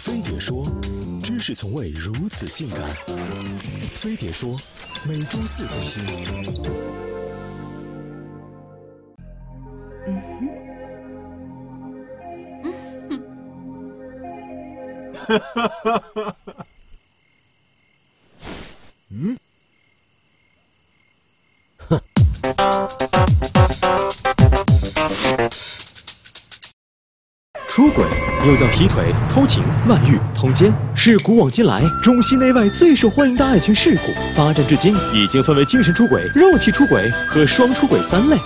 飞碟说，知识从未如此性感。飞碟说，每周四更新。哈哈哈哈哈！嗯？出轨又叫劈腿、偷情、外遇、通奸，是古往今来中西内外最受欢迎的爱情事故。发展至今，已经分为精神出轨、肉体出轨和双出轨三类。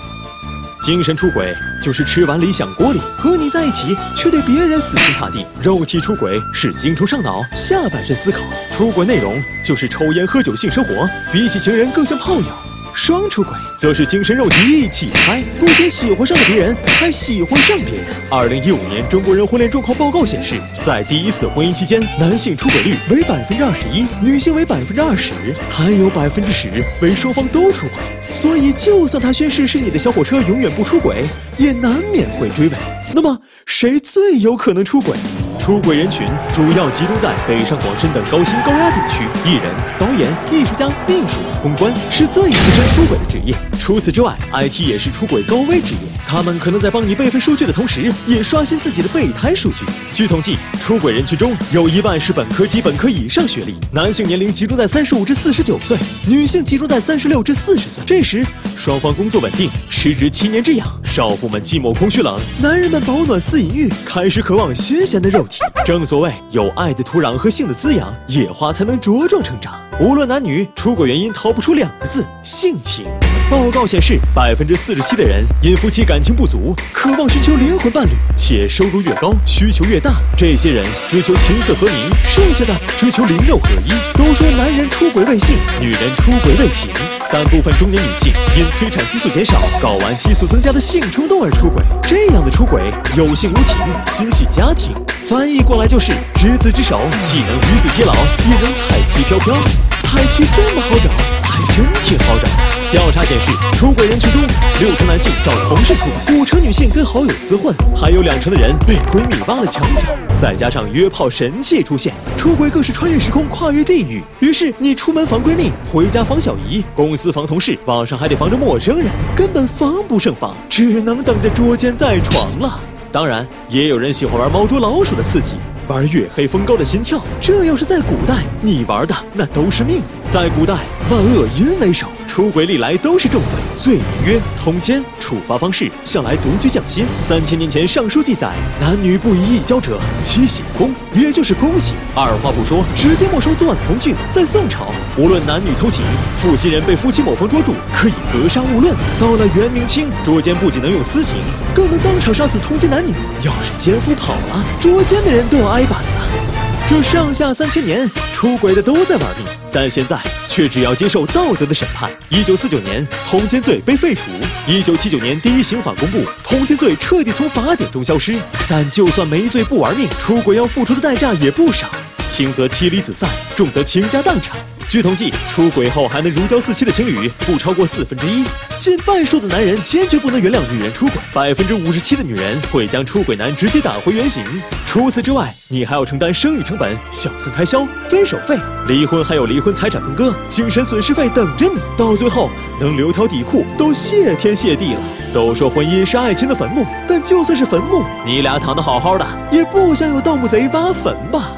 精神出轨就是吃碗里想锅里，和你在一起却对别人死心塌地；肉体出轨是精虫上脑，下半身思考。出轨内容就是抽烟、喝酒、性生活，比起情人更像炮友。双出轨则是精神肉体一起嗨，不仅喜欢上了别人，还喜欢上别人。二零一五年中国人婚恋状况报告显示，在第一次婚姻期间，男性出轨率为百分之二十一，女性为百分之二十，还有百分之十为双方都出轨。所以，就算他宣誓是你的小火车永远不出轨，也难免会追尾。那么，谁最有可能出轨？出轨人群主要集中在北上广深等高薪高压地区，艺人、导演、艺术家、秘书、公关是最资深出轨的职业。除此之外，IT 也是出轨高危职业。他们可能在帮你备份数据的同时，也刷新自己的备胎数据。据统计，出轨人群中有一半是本科及本科以上学历，男性年龄集中在三十五至四十九岁，女性集中在三十六至四十岁。这时，双方工作稳定，时值七年之痒，少妇们寂寞空虚冷，男人们饱暖思淫欲，开始渴望新鲜的肉体。正所谓有爱的土壤和性的滋养，野花才能茁壮成长。无论男女，出轨原因逃不出两个字：性情。报告显示，百分之四十七的人因夫妻感情不足，渴望寻求灵魂伴侣，且收入越高，需求越大。这些人追求琴瑟和鸣，剩下的追求灵肉合一。都说男人出轨为性，女人出轨为情，但部分中年女性因催产激素减少，睾丸激素增加的性冲动而出轨。这样的出轨有性无情，心系家庭。翻译过来就是：执子之手，既能与子偕老，也能彩旗飘飘。彩旗这么好找，还真挺好找。调查显示，出轨人群中，六成男性找同事出轨，五成女性跟好友厮混，还有两成的人被闺蜜挖了墙角。再加上约炮神器出现，出轨更是穿越时空、跨越地域。于是你出门防闺蜜，回家防小姨，公司防同事，网上还得防着陌生人，根本防不胜防，只能等着捉奸在床了。当然，也有人喜欢玩猫捉老鼠的刺激。玩月黑风高的心跳，这要是在古代，你玩的那都是命。在古代，万恶淫为首，出轨历来都是重罪，罪名曰通奸。处罚方式向来独具匠心。三千年前，《尚书》记载，男女不宜一交者，其血宫，也就是宫刑。二话不说，直接没收作案工具。在宋朝，无论男女偷情，负心人被夫妻某方捉住，可以格杀勿论。到了元明清，捉奸不仅能用私刑，更能当场杀死通奸男女。要是奸夫跑了，捉奸的人都要挨板子。这上下三千年，出轨的都在玩命，但现在却只要接受道德的审判。一九四九年，通奸罪被废除；一九七九年，第一刑法公布，通奸罪彻底从法典中消失。但就算没罪不玩命，出轨要付出的代价也不少，轻则妻离子散，重则倾家荡产。据统计，出轨后还能如胶似漆的情侣不超过四分之一，近半数的男人坚决不能原谅女人出轨，百分之五十七的女人会将出轨男直接打回原形。除此之外，你还要承担生育成本、小三开销、分手费，离婚还有离婚财产分割、精神损失费等着你，到最后能留条底裤都谢天谢地了。都说婚姻是爱情的坟墓，但就算是坟墓，你俩躺得好好的，也不想有盗墓贼挖坟吧。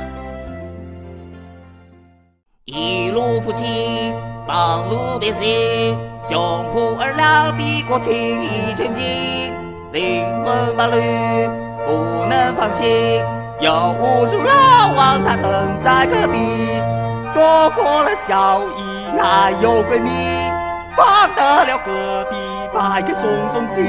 一路夫妻，忙碌别行，胸脯二两比国情一千斤，灵魂伴侣不能放心，有无数老王他等在隔壁，躲过了小姨还有闺蜜，放得了隔壁百个宋仲基。